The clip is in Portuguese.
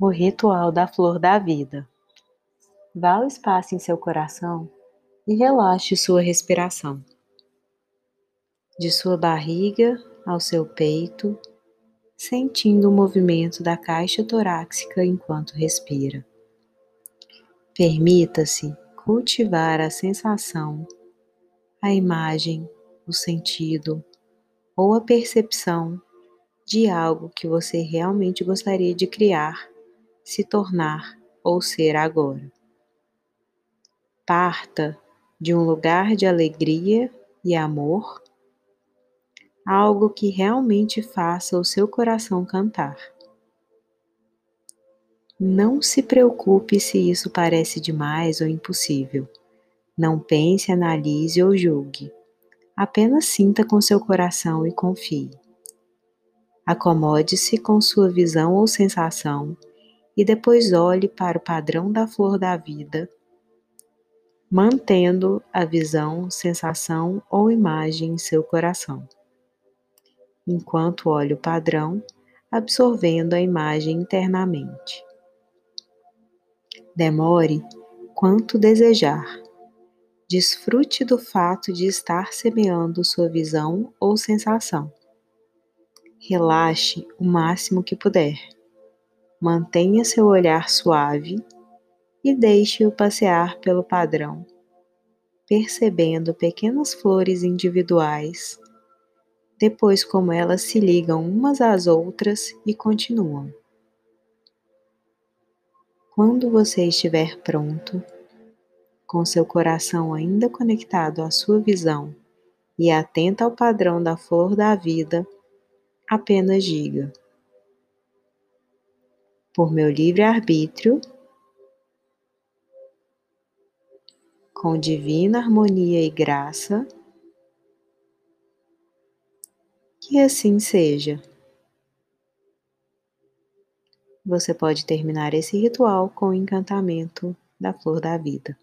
O ritual da flor da vida. Vá ao espaço em seu coração e relaxe sua respiração. De sua barriga ao seu peito, sentindo o movimento da caixa torácica enquanto respira. Permita-se cultivar a sensação, a imagem, o sentido ou a percepção de algo que você realmente gostaria de criar se tornar ou ser agora. Parta de um lugar de alegria e amor, algo que realmente faça o seu coração cantar. Não se preocupe se isso parece demais ou impossível. Não pense, analise ou julgue. Apenas sinta com seu coração e confie. Acomode-se com sua visão ou sensação e depois olhe para o padrão da flor da vida, mantendo a visão, sensação ou imagem em seu coração. Enquanto olhe o padrão, absorvendo a imagem internamente. Demore quanto desejar. Desfrute do fato de estar semeando sua visão ou sensação. Relaxe o máximo que puder. Mantenha seu olhar suave e deixe-o passear pelo padrão, percebendo pequenas flores individuais, depois como elas se ligam umas às outras e continuam. Quando você estiver pronto, com seu coração ainda conectado à sua visão e atento ao padrão da flor da vida, apenas diga: por meu livre-arbítrio, com divina harmonia e graça, que assim seja. Você pode terminar esse ritual com o encantamento da flor da vida.